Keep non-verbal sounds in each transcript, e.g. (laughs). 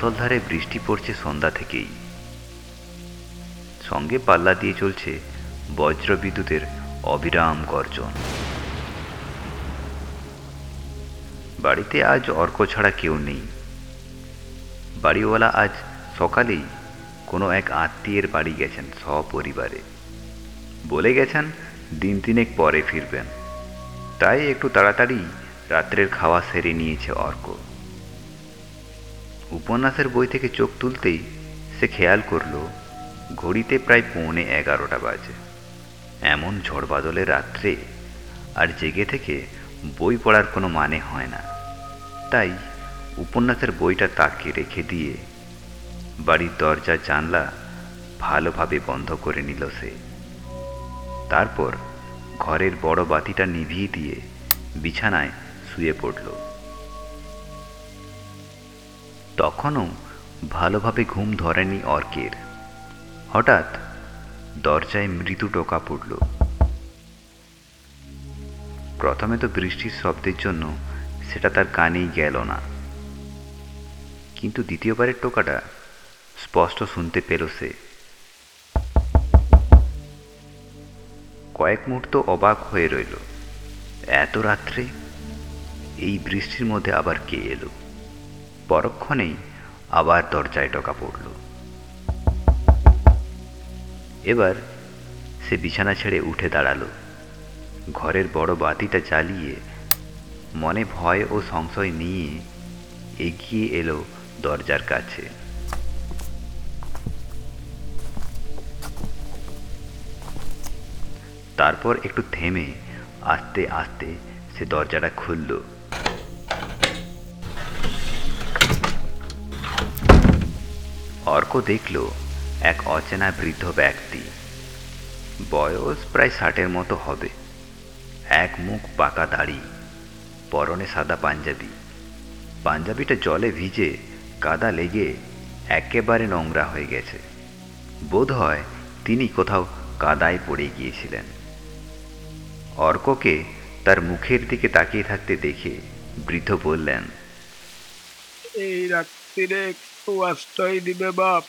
মুষলধারে বৃষ্টি পড়ছে সন্ধ্যা থেকেই। সঙ্গে পাল্লা দিয়ে চলছে বজ্র বিদ্যুতের অবিরাম গর্জন। বাড়িতে আজ অর্ক ছাড়া কেউ নেই। বাড়িওয়ালা আজ সকালেই কোনো এক আত্মীয়ের বাড়ি গেছেন সপরিবারে। বলে গেছেন দিন তিনেক পরে ফিরবেন। তাই একটু তাড়াতাড়ি রাত্রের খাওয়া সেরে নিয়েছে অর্ক। উপন্যাসের বই থেকে চোখ তুলতেই সে খেয়াল করল, ঘড়িতে প্রায় পৌনে এগারোটা বাজে। এমন ঝড় বাদলের রাত্রে আর জেগে থেকে বই পড়ার কোনো মানে হয় না। তাই উপন্যাসের বইটা তাকে রেখে দিয়ে বাড়ির দরজা জানলা ভালোভাবে বন্ধ করে নিল সে। তারপর ঘরের বড় বাতিটা নিভিয়ে দিয়ে বিছানায় শুয়ে পড়ল। তখনও ভালোভাবে ঘুম ধরেনি অর্কের। হঠাৎ দরজায় মৃদু টোকা পড়ল। প্রথমে তো বৃষ্টির শব্দের জন্য সেটা তার কানেই গেল না। কিন্তু দ্বিতীয়বারের টোকাটা স্পষ্ট শুনতে পেল সে। কয়েক মুহূর্ত অবাক হয়ে রইল। এত রাত্রে এই বৃষ্টির মধ্যে আবার কে এলো? পরক্ষণেই আবার দরজায় টোকা পড়ল। এবার সে বিছানা ছেড়ে উঠে দাঁড়াল। ঘরের বড় বাতিটা জ্বালিয়ে মনে ভয় ও সংশয় নিয়ে এগিয়ে এলো দরজার কাছে। তারপর একটু থেমে আস্তে আস্তে সে দরজাটা খুলল। অর্ক দেখল এক অচেনা বৃদ্ধ ব্যক্তি। বয়স প্রায় ষাটের মতো হবে। এক মুখ পাকা দাড়ি, পরনে সাদা পাঞ্জাবি। পাঞ্জাবিটা জলে ভিজে কাদা লেগে একেবারে নোংরা হয়ে গেছে। বোধ হয় তিনি কোথাও কাদায় পড়ে গিয়েছিলেন। অর্ককে তার মুখের দিকে তাকিয়ে থাকতে দেখে বৃদ্ধ বললেন, এই রাত্রিরে আশ্রয় দিবে বাপ।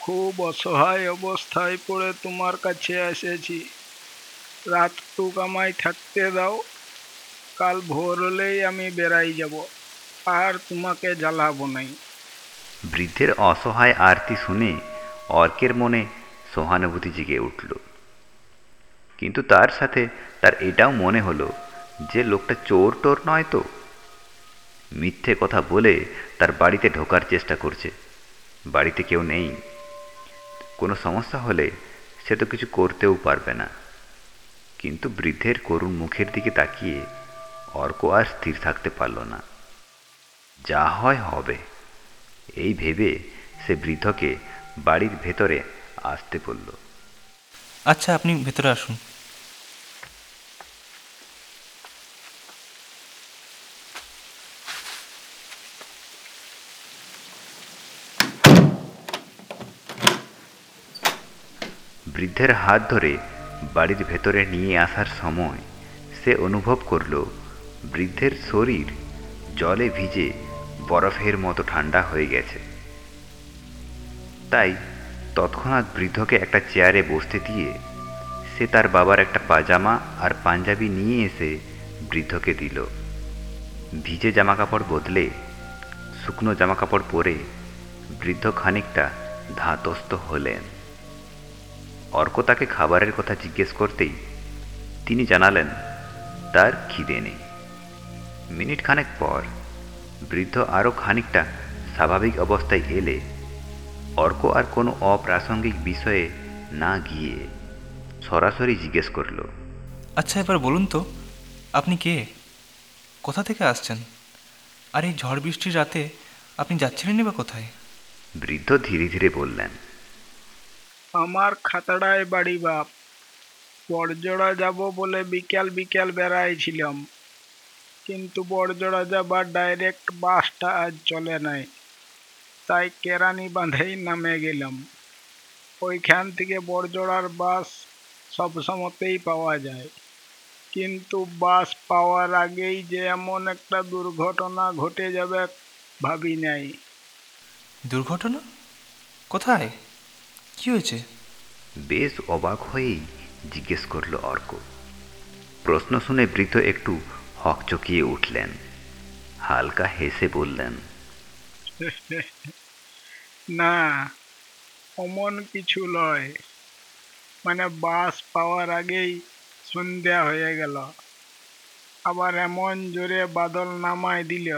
খুব অসহায় অবস্থায় পড়ে তোমার কাছে এসেছি। রাতটুক আমায় থাকতে দাও। কাল ভোর হলেই আমি বেড়াই যাব। আর তোমাকে জ্বালাবো নাই। বৃদ্ধের অসহায় আরতি শুনে অর্কের মনে সহানুভূতি জেগে উঠল। কিন্তু তার সাথে তার এটাও মনে হলো যে লোকটা চোর টোর নয় তো। মিথ্যে কথা বলে তার বাড়িতে ঢোকার চেষ্টা করছে। বাড়িতে কেউ নেই। কোনো সমস্যা হলে সে তো কিছু করতেও পারবে না। কিন্তু বৃদ্ধের করুণ মুখের দিকে তাকিয়ে অর্ক আর স্থির থাকতে পারল না। যা হয় হবে। এই ভেবে সে বৃদ্ধকে বাড়ির ভেতরে আসতে বলল। আচ্ছা আপনি ভেতরে আসুন। বৃদ্ধের হাত ধরে বাড়ির ভেতরে নিয়ে আসার সময় সে অনুভব করল, বৃদ্ধের শরীর জলে ভিজে বরফের মতো ঠান্ডা হয়ে গেছে। তাই তৎক্ষণাৎ বৃদ্ধকে একটা চেয়ারে বসতে দিয়ে সে তার বাবার একটা পাজামা আর পাঞ্জাবি নিয়ে এসে বৃদ্ধকে দিল। ভিজে জামাকাপড় বদলে শুকনো জামাকাপড় পরে বৃদ্ধ খানিকটা ধাতস্থ হলেন। অর্ক তাকে খাবারের কথা জিজ্ঞেস করতেই তিনি জানালেন তার খিদে নেই। মিনিট খানেক পর বৃদ্ধ আরও খানিকটা স্বাভাবিক অবস্থায় এলে অর্ক আর কোনো অপ্রাসঙ্গিক বিষয়ে না গিয়ে সরাসরি জিজ্ঞেস করল আচ্ছা এবার বলুন তো আপনি কে? কোথা থেকে আসছেন? আর এই ঝড় বৃষ্টির রাতে আপনি যাচ্ছিলেনই বা কোথায়? বৃদ্ধ ধীরে ধীরে বললেন আমার খাতাড়ায় বাড়ি বাপ। বড়জোড়া যাব বলে বিকেল বিকেল বেড়াইছিলাম কিন্তু বড়জোড়া যাবার ডাইরেক্ট বাসটা আজ চলে নাই। তাই কেরানি বাঁধেই নামে গেলাম। ওইখান থেকে বড়জোড়ার বাস সব সময়তেই পাওয়া যায়। কিন্তু বাস পাওয়ার আগেই যে এমন একটা দুর্ঘটনা ঘটে যাবে ভাবি নাই। দুর্ঘটনা? কোথায়? কি হয়েছে? বেশ অবাক হয়েই জিজ্ঞেস করল অর্ক। প্রশ্ন শুনে বৃদ্ধ একটু হকচকিয়ে উঠলেন। হালকা হেসে বললেন (laughs) না অমন কিছু লয় মানে বাস পাওয়ার আগেই সন্ধ্যা হয়ে গেল। আবার এমন জোরে বাদল নামায় দিল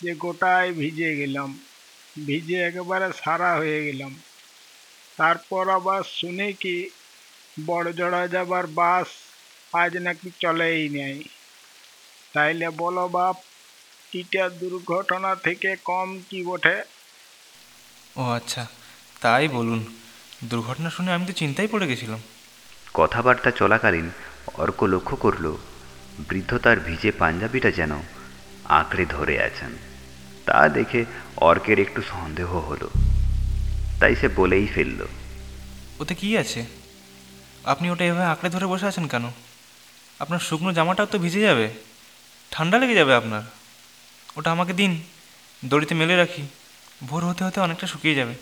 যে গোটায় ভিজে গেলাম। ভিজে একেবারে সারা হয়ে গেলাম। তারপর আবার শুনি কি বড়জড়া যাবার বাস আজ নাকি চলেই নেই। তাইলে বলো বাপ এটা দুর্ঘটনা থেকে কম কি বটে? ও আচ্ছা তাই বলুন। দুর্ঘটনা শুনে আমি তো চিন্তায় পড়ে গেছিলাম। কথাবার্তা চলাকালীন অর্ক লক্ষ্য করল বৃদ্ধ তার ভিজে পাঞ্জাবিটা যেন আঁকড়ে ধরে আছেন। তা দেখে অর্কের একটু সন্দেহ হলো। তাই সে বলেই ফেলল। ওতে কি আছে? আপনি ওটা এভাবে আঁকড়ে ধরে বসে আছেন কেন? আপনার শুকনো জামাটাও তো ভিজে যাবে। ঠান্ডা লেগে যাবে আপনার। ওটা আমাকে দিন দড়িতে মেলে রাখি। ভোর হতে হতে অনেকটা শুকিয়ে যাবে।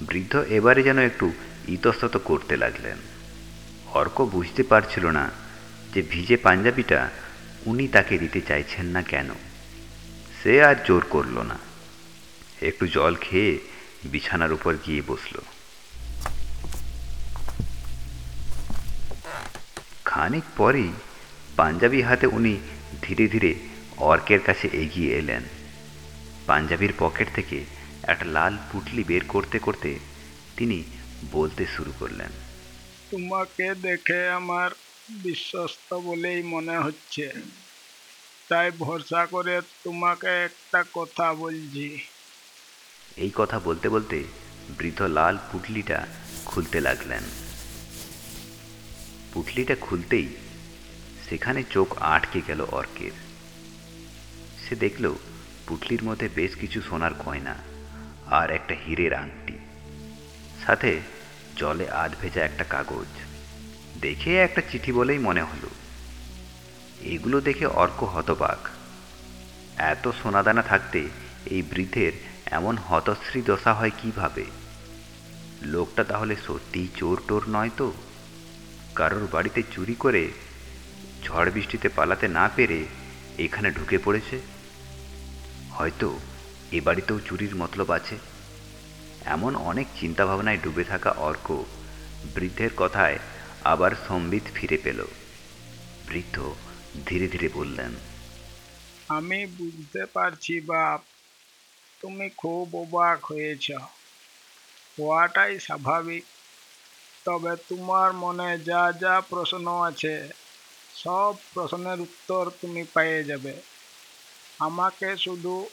বৃদ্ধ এবারে যেন একটু ইতস্তত করতে লাগলেন। অর্ক বুঝতে পারছিল না যে ভিজে পাঞ্জাবিটা উনি তাকে দিতে চাইছেন না কেন। সে আর জোর করল না। একটু জল খেয়ে বিছানার উপর গিয়ে বসল। খানিক পরেই পাঞ্জাবি হাতে উনি ধীরে ধীরে অর্কের কাছে এগিয়ে এলেন। পাঞ্জাবির পকেট থেকে একটা লাল পুটলি বের করতে করতে তিনি বলতে শুরু করলেন, তোমাকে দেখে আমার বিশ্বস্ত বলেই মনে হচ্ছে। তাই ভরসা করে তোমাকে একটা কথা বলছি। এই কথা বলতে বলতে বৃদ্ধ লাল পুটলিটা খুলতে লাগলেন। পুটলিটা খুলতেই সেখানে চোখ আটকে গেল অর্কের। সে দেখল পুটলির মধ্যে বেশ কিছু সোনার গয়না আর একটা হীরের আংটি। সাথে জলে আধ ভেজা একটা কাগজ। দেখে একটা চিঠি বলেই মনে হলো। এগুলো দেখে অর্ক হতবাক। এত সোনাদানা থাকতে এই বৃদ্ধের এমন হতশ্রী দশা হয় কীভাবে? লোকটা তাহলে সত্যিই চোর টোর নয় তো? কারোর বাড়িতে চুরি করে ঝড় বৃষ্টিতে পালাতে না পেরে এখানে ঢুকে পড়েছে? হয়তো এ বাড়িতেও চুরির মতলব আছে। এমন অনেক চিন্তাভাবনায় ডুবে থাকা অর্ক বৃদ্ধের কথায় আবার সম্বিত ফিরে পেল। বৃদ্ধ ধীরে ধীরে বললেন, আমি বুঝতে পারছি বাপ তুমি খুব অবাক হয়েছ। হওয়াটাই স্বাভাবিক। তবে তোমার মনে যা যা প্রশ্ন আছে সব প্রশ্নের উত্তর তুমি পেয়ে যাবে। আমাকে শুধু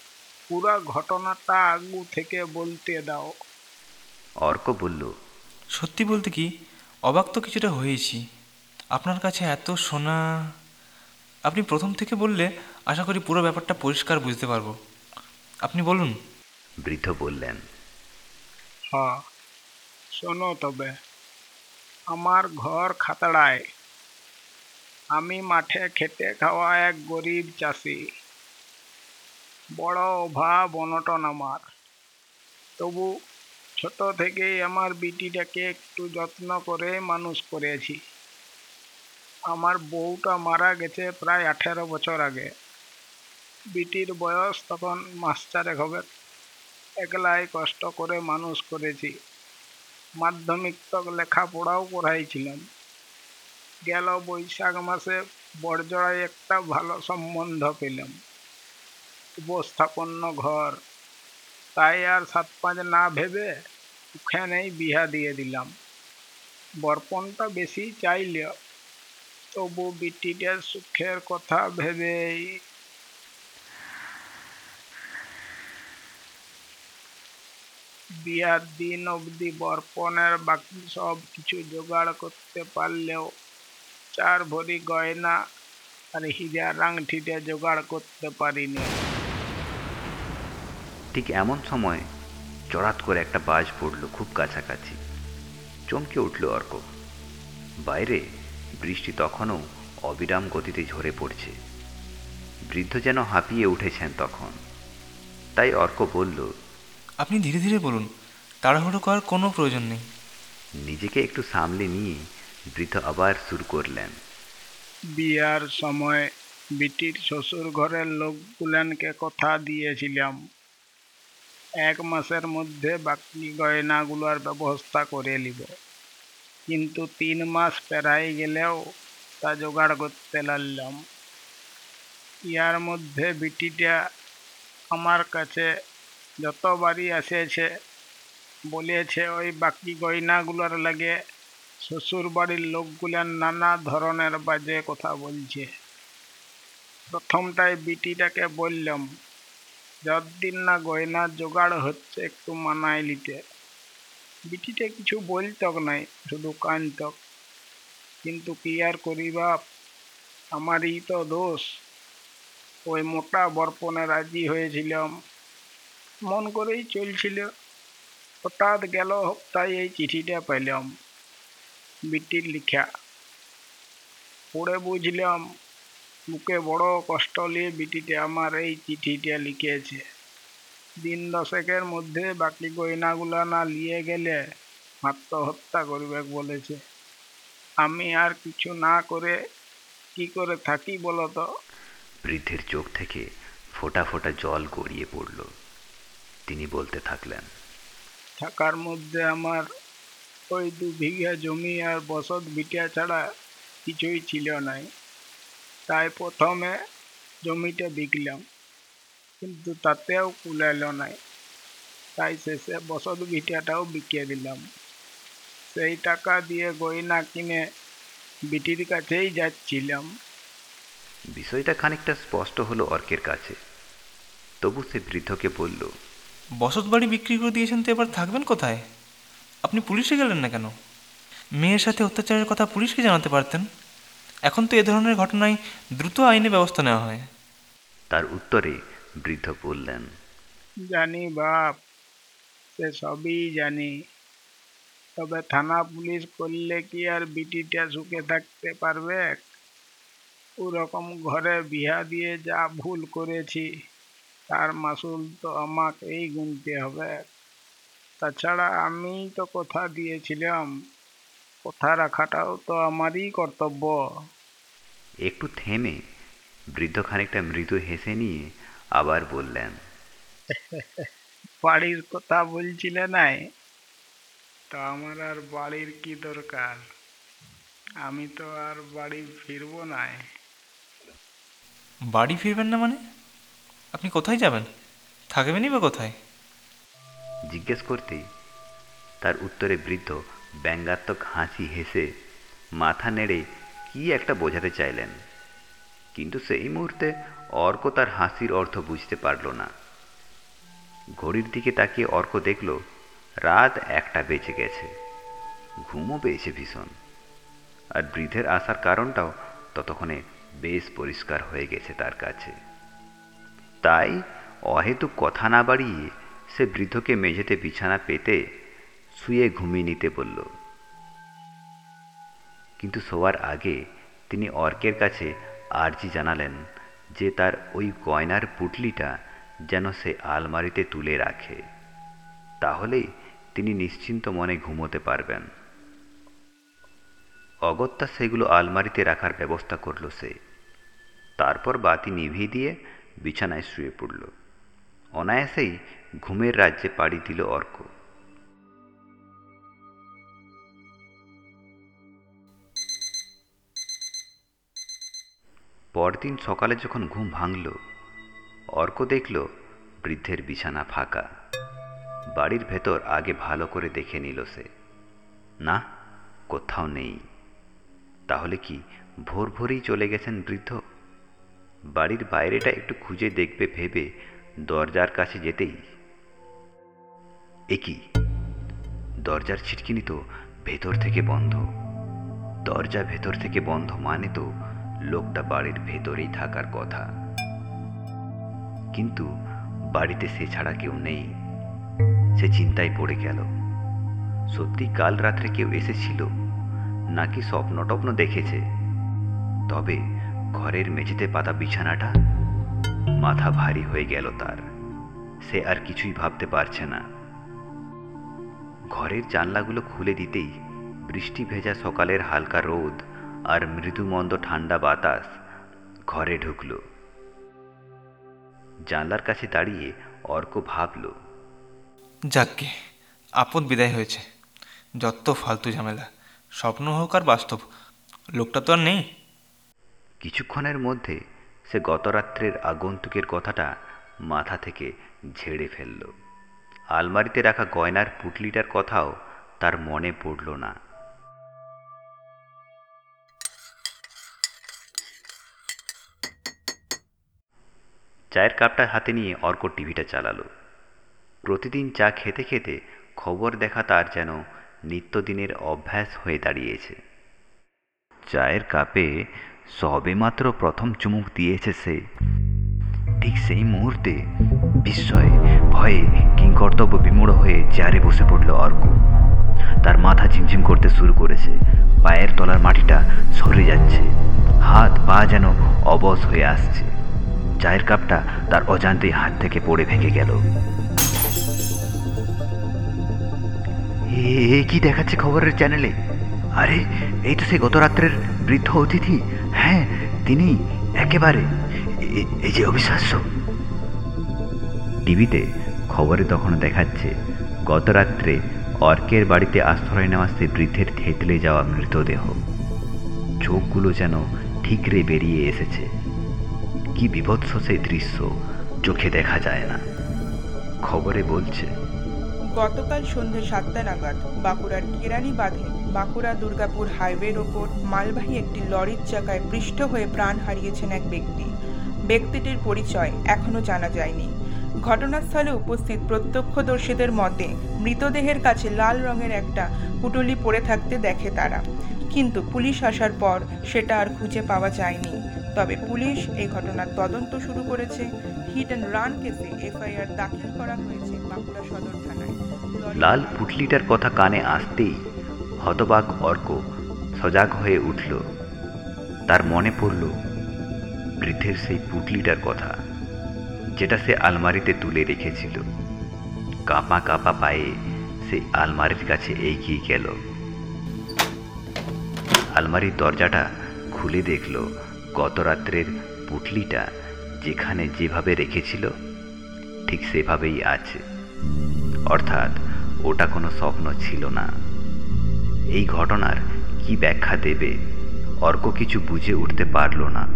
পুরো ঘটনাটা আগু থেকে বলতে দাও। অর্ক বলল সত্যি বলতে কি? অবাক তো কিছুটা হয়েছি। আপনার কাছে এত সোনা আপনি প্রথম থেকে বললে আশা করি পুরো ব্যাপারটা পরিষ্কার বুঝতে পারব। আপনি বলুন। বৃদ্ধ বললেন হ্যাঁ শোনো তবে আমার ঘর খাতড়ায়। আমি মাঠে খেতে খাওয়া এক গরিব চাষি। বড় অভাব অনটন আমার। তবু ছোট থেকেই আমার বিটিটাকে একটু যত্ন করে মানুষ করেছি। আমার বউটা মারা গেছে প্রায় আঠেরো বছর আগে। বিটির বয়স তখন মাস চারেক হবে। একলাই কষ্ট করে মানুষ করেছি। মাধ্যমিক তক লেখাপড়াও পড়াইছিলাম। গেল বৈশাখ মাসে বড়জড়ায় একটা ভালো সম্বন্ধ পেলাম। উপস্থাপন্য ঘর। তাই আর সাত পাঁচ না ভেবে ওখানেই বিহা দিয়ে দিলাম। বর্পণটা বেশি চাইল তবু বিটিটার সুখের কথা ভেবেই বিয়ার দিন অবধি বর্পণের বাকি সব কিছু জোগাড় করতে পারলেও চার ভরি গয়না আর হীরার আংটিটা জোগাড় করতে পারিনি। ঠিক এমন সময় চড়াত করে একটা বাজ পড়ল খুব কাছাকাছি। চমকে উঠল অর্ক। বাইরে বৃষ্টি তখনও অবিরাম গতিতে ঝরে পড়ছে। বৃদ্ধ যেন হাঁপিয়ে উঠেছেন তখন। তাই অর্ক বলল আপনি ধীরে ধীরে বলুন তাড়াহুড়ো করার কোনো প্রয়োজন নেই। নিজেকে একটু সামলে নিয়ে বৃদ্ধ আবার শুরু করলেন। বিয়ার সময় বিটির শ্বশুর ঘরের লোকগুলানকে কথা দিয়েছিলাম। এক মাসের মধ্যে বাকি গয়নাগুলোর ব্যবস্থা করে নিব। কিন্তু তিন মাস পেরাই গেলেও তা জোগাড় করতে লাগলাম। ইয়ার মধ্যে বিটিটা আমার কাছে যতবারই এসেছে, বলেছে, ওই বাকি গয়নাগুলোর লাগে শ্বশুর বাড়ির লোকগুলা নানা ধরনের বাজে কথা বলছে। প্রথমটায় বিটিটাকে বললাম, যতদিন না গয়না জোগাড় হচ্ছে একটু মানায় নিতে। বিটিটা কিছু বলতক নাই, শুধু কানতক। কিন্তু কি আর করিবা? আমারই তো দোষ। ওই মোটা বর্পণে রাজি হয়েছিলাম। মন করেই চলছিল। হঠাৎ গেল হপ্তায় এই চিঠিটা পেলাম। বিটির লিখা। পড়ে বুঝলাম, বুকে বড় কষ্ট নিয়ে বিটিতে আমার এই চিঠিটা লিখেছে। দিন দশেকের মধ্যে বাকি গয়নাগুলা না নিয়ে গেলে আত্মহত্যা করবে বলেছে। আমি আর কিছু না করে কি করে থাকি বলো তো বৃদ্ধের চোখ থেকে ফোটা ফোটা জল গড়িয়ে পড়ল। তিনি বলতে থাকলেন থাকার মধ্যে আমার ওই দু বিঘা জমি আর বসত ভিটা ছাড়া কিছুই ছিল নাই। তাই প্রথমে জমিটা বিকলাম কিন্তু তাতেও কুলাইল নাই। তাই শেষে বসত ভিটাটাও বিকিয়ে দিলাম। সেই টাকা দিয়ে গয়না কিনে বিটির কাছেই যাচ্ছিলাম। বিষয়টা খানিকটা স্পষ্ট হলো অর্কের কাছে। তবু সে বৃদ্ধকে বলল বসত বাড়ি বিক্রি করে দিয়েছেন তো এবার থাকবেন কোথায়? আপনি পুলিশে গেলেন না কেন? মেয়ের সাথে অত্যাচারের কথা পুলিশকে জানাতে পারতেন? এখন তো এ ধরনের ঘটনায় দ্রুত আইনে ব্যবস্থা নেওয়া হয়। তার উত্তরে বৃদ্ধ বললেন জানি বাপ সে সবই জানি। তবে থানা পুলিশ করলে কি আর বিটিটা সুখে থাকতে পারবে? ওরকম ঘরে বিয়া দিয়ে যা ভুল করেছি। তার মাসুল তো আমাকেই গুনতে হবে। তাছাড়া আমি তো কথা দিয়েছিলাম কথা রাখাটাও তো আমারই কর্তব্য। একটু থেমে বৃদ্ধ খানিকটা মৃদু হেসে নিয়ে আবার বললেন বাড়ির কথা বলছিলে নাই? তো আমার আর বাড়ির কি দরকার? আমি তো আর বাড়ি ফিরবো নাই। বাড়ি ফিরবেন না মানে? আপনি কোথায় যাবেন? থাকবেনই বা কোথায়? জিজ্ঞেস করতেই তার উত্তরে বৃদ্ধ ব্যঙ্গাত্মক হাসি হেসে মাথা নেড়ে কি একটা বোঝাতে চাইলেন। কিন্তু সেই মুহূর্তে অর্ক তার হাসির অর্থ বুঝতে পারল না। ঘড়ির দিকে তাকিয়ে অর্ক দেখল, রাত একটা বেঁচে গেছে। ঘুমও পেয়েছে ভীষণ। আর বৃদ্ধের আসার কারণটাও ততক্ষণে বেশ পরিষ্কার হয়ে গেছে তার কাছে। তাই অহেতুক কথা না বাড়িয়ে সে বৃদ্ধকে মেঝেতে বিছানা পেতে শুয়ে ঘুমিয়ে নিতে বলল। কিন্তু শোয়ার আগে তিনি অর্কের কাছে আর্জি জানালেন যে তার ওই গয়নার পুটলিটা যেন সে আলমারিতে তুলে রাখে। তাহলেই তিনি নিশ্চিন্ত মনে ঘুমোতে পারবেন। অগত্যা সেগুলো আলমারিতে রাখার ব্যবস্থা করল সে। তারপর বাতি নিভিয়ে দিয়ে বিছানায় শুয়ে পড়ল। অনায়াসেই ঘুমের রাজ্যে পাড়ি দিল অর্ক। পরদিন সকালে যখন ঘুম ভাঙল, অর্ক দেখল বৃদ্ধের বিছানা ফাঁকা। বাড়ির ভেতর আগে ভালো করে দেখে নিল সে। না, কোথাও নেই। তাহলে কি ভোর ভোরেই চলে গেছেন বৃদ্ধ? বাড়ির বাইরেটা একটু খুঁজে দেখবে, ভেবে দরজার কাছে যেতেই। একই দরজার ছিটকিনি তো ভেতর থেকে বন্ধ। দরজা ভেতর থেকে বন্ধ মানে তো লোকটা বাড়ির ভেতরেই থাকার কথা। কিন্তু বাড়িতে সে ছাড়া কেউ নেই। সে চিন্তায় পড়ে গেল। সত্যি কাল রাত্রে কেউ এসেছিল? নাকি স্বপ্ন টপ্ন দেখেছে? তবে ঘরের মেঝেতে পাতা বিছানাটা, মাথা ভারী হয়ে গেল তার। সে আর কিছুই ভাবতে পারছে না। ঘরের জানলাগুলো খুলে দিতেই বৃষ্টি ভেজা সকালের হালকা রোদ আর মৃদুমন্দ ঠান্ডা বাতাস ঘরে ঢুকল। জানলার কাছে দাঁড়িয়ে অর্ক ভাবল যাককে আপদ বিদায় হয়েছে। যত ফালতু ঝামেলা, স্বপ্ন হোক আর বাস্তব, লোকটা তো আর নেই। কিছুক্ষণের মধ্যে সে গতরাত্রের আগন্তুকের কথাটা মাথা থেকে ঝেড়ে ফেলল। আলমারিতে রাখা গয়নার পুটলিটার কথাও তার মনে পড়ল না। চায়ের কাপটা হাতে নিয়ে অর্ক টিভিটা চালালো। প্রতিদিন চা খেতে খেতে খবর দেখা তার যেন নিত্যদিনের অভ্যাস হয়ে দাঁড়িয়েছে। চায়ের কাপে সবেমাত্র প্রথম চুমুক দিয়েছে সে। ঠিক সেই মুহূর্তে বিস্ময়ে, ভয়ে, কিংকর্তব্য বিমূঢ় হয়ে চেয়ারে বসে পড়ল অর্ক। তার মাথা ঝিমঝিম করতে শুরু করেছে। পায়ের তলার মাটিটা সরে যাচ্ছে। হাত পা যেন অবশ হয়ে আসছে। চায়ের কাপটা তার অজান্তেই হাত থেকে পড়ে ভেঙে গেল। এ কি দেখাচ্ছে খবরের চ্যানেলে? আরে, এই তো সেই গত রাত্রের বৃদ্ধ অতিথি? হ্যাঁ তিনি একেবারে। এই যে অবিশ্বাস্য। টিভিতে খবরে তখন দেখাচ্ছে গত রাত্রে অর্কের বাড়িতে আশ্রয় নেওয়া সেই বৃদ্ধের থেতলে যাওয়া মৃতদেহ। চোখগুলো যেন ঠিকরে বেরিয়ে এসেছে। কি বিভৎস সেই দৃশ্য চোখে দেখা যায় না। খবরে বলছে গতকাল সন্ধ্যে সাতটা নাগাদ বাঁকুড়ার কেরানি বাঁধে বাঁকুড়া দুর্গাপুর হাইওয়ের ওপর মালবাহী একটি লরির চাকায় পৃষ্ঠ হয়ে প্রাণ হারিয়েছেন এক ব্যক্তি। ব্যক্তিটির পরিচয় এখনও জানা যায়নি। ঘটনাস্থলে উপস্থিত প্রত্যক্ষদর্শীদের মতে, মৃতদেহের কাছে লাল রঙের একটা পুটলি পড়ে থাকতে দেখে তারা। কিন্তু পুলিশ আসার পর সেটা আর খুঁজে পাওয়া যায়নি। তবে পুলিশ এই ঘটনার তদন্ত শুরু করেছে। হিট অ্যান্ড রান কেসে এফআইআর দাখিল করা হয়েছে বাঁকুড়া সদর থানায়। লাল পুটলিটার কথা কানে আসতেই হতবাক অর্ক সজাগ হয়ে উঠল। তার মনে পড়ল, বৃদ্ধের সেই পুটলিটার কথা, যেটা সে আলমারিতে তুলে রেখেছিল। কাঁপা কাঁপা পায়ে সে আলমারির কাছে এগিয়ে গেল। আলমারির দরজাটা খুলে দেখল গত রাত্রের পুটলিটা যেখানে যেভাবে রেখেছিল, ঠিক সেভাবেই আছে। অর্থাৎ ওটা কোনো স্বপ্ন ছিল না। এই ঘটনার কি ব্যাখ্যা দেবে? অর্ক কিছু বুঝে উঠতে পারল না।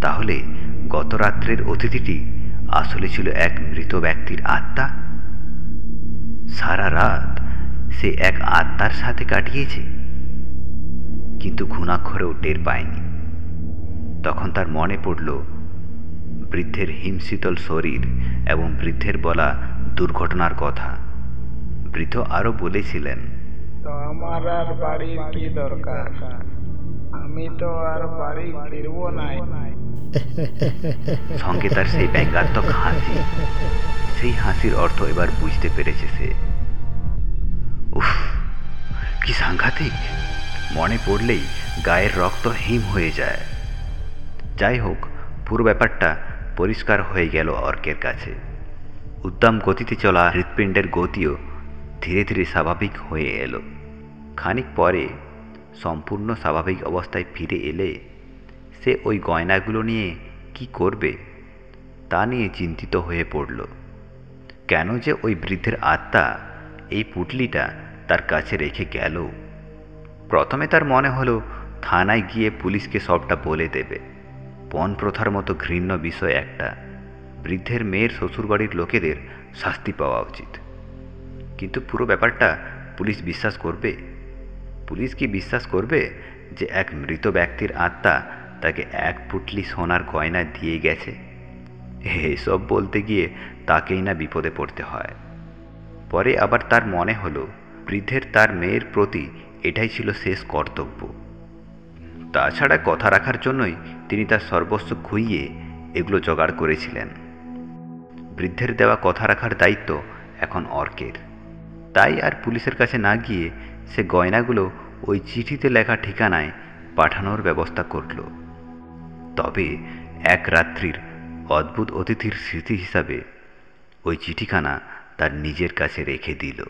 তাহলে গত রাত্রের অতিথিটি আসলে ছিল এক মৃত ব্যক্তির আত্মা? সারা রাত সে এক আত্মার সাথে কাটিয়েছে? কিন্তু ঘুণাক্ষরেও টের পায়নি। তখন তার মনে পড়ল, বৃদ্ধের হিমশীতল শরীর এবং বৃদ্ধের বলা দুর্ঘটনার কথা। বৃদ্ধ আরও বলেছিলেন আমার আর বাড়ির কি দরকার? আমি তো আর বাড়ি ফিরবো নাই। সঙ্গে তার সেই ব্যঙ্গাত্মক হাসি। সেই হাসির অর্থ এবার বুঝতে পেরেছে সে। উফ, কি সাংঘাতিক। মনে পড়লেই গায়ের রক্ত হিম হয়ে যায়। যাই হোক, পুরো ব্যাপারটা পরিষ্কার হয়ে গেল অর্কের কাছে। উদ্দাম গতিতে চলা হৃৎপিণ্ডের গতিও ধীরে ধীরে স্বাভাবিক হয়ে এলো। খানিক পরে সম্পূর্ণ স্বাভাবিক অবস্থায় ফিরে এলে সে ওই গয়নাগুলো নিয়ে কি করবে তা নিয়ে চিন্তিত হয়ে পড়ল। কেন যে ওই বৃদ্ধের আত্মা এই পুটলিটা তার কাছে রেখে গেল। প্রথমে তার মনে হলো থানায় গিয়ে পুলিশকে সবটা বলে দেবে। পণ প্রথার মতো ঘৃণ্য বিষয় একটা। বৃদ্ধের মেয়ের শ্বশুরবাড়ির লোকেদের শাস্তি পাওয়া উচিত। কিন্তু পুরো ব্যাপারটা পুলিশ বিশ্বাস করবে? পুলিশ কি বিশ্বাস করবে যে এক মৃত ব্যক্তির আত্মা তাকে এক পুটলি সোনার গয়না দিয়ে গেছে? এসব বলতে গিয়ে তাকেই না বিপদে পড়তে হয়। পরে আবার তার মনে হলো, বৃদ্ধের তার মেয়ের প্রতি এটাই ছিল শেষ কর্তব্য। তাছাড়া কথা রাখার জন্যই তিনি তার সর্বস্ব খুইয়ে এগুলো জোগাড় করেছিলেন। বৃদ্ধের দেওয়া কথা রাখার দায়িত্ব এখন অর্কের। তাই আর পুলিশের কাছে না গিয়ে সে গয়নাগুলো ওই চিঠিতে লেখা ঠিকানায় পাঠানোর ব্যবস্থা করল। তবে এক রাত্রির অদ্ভুত অতিথির স্মৃতি হিসাবে ওই চিঠিখানা তার নিজের কাছে রেখে দিল।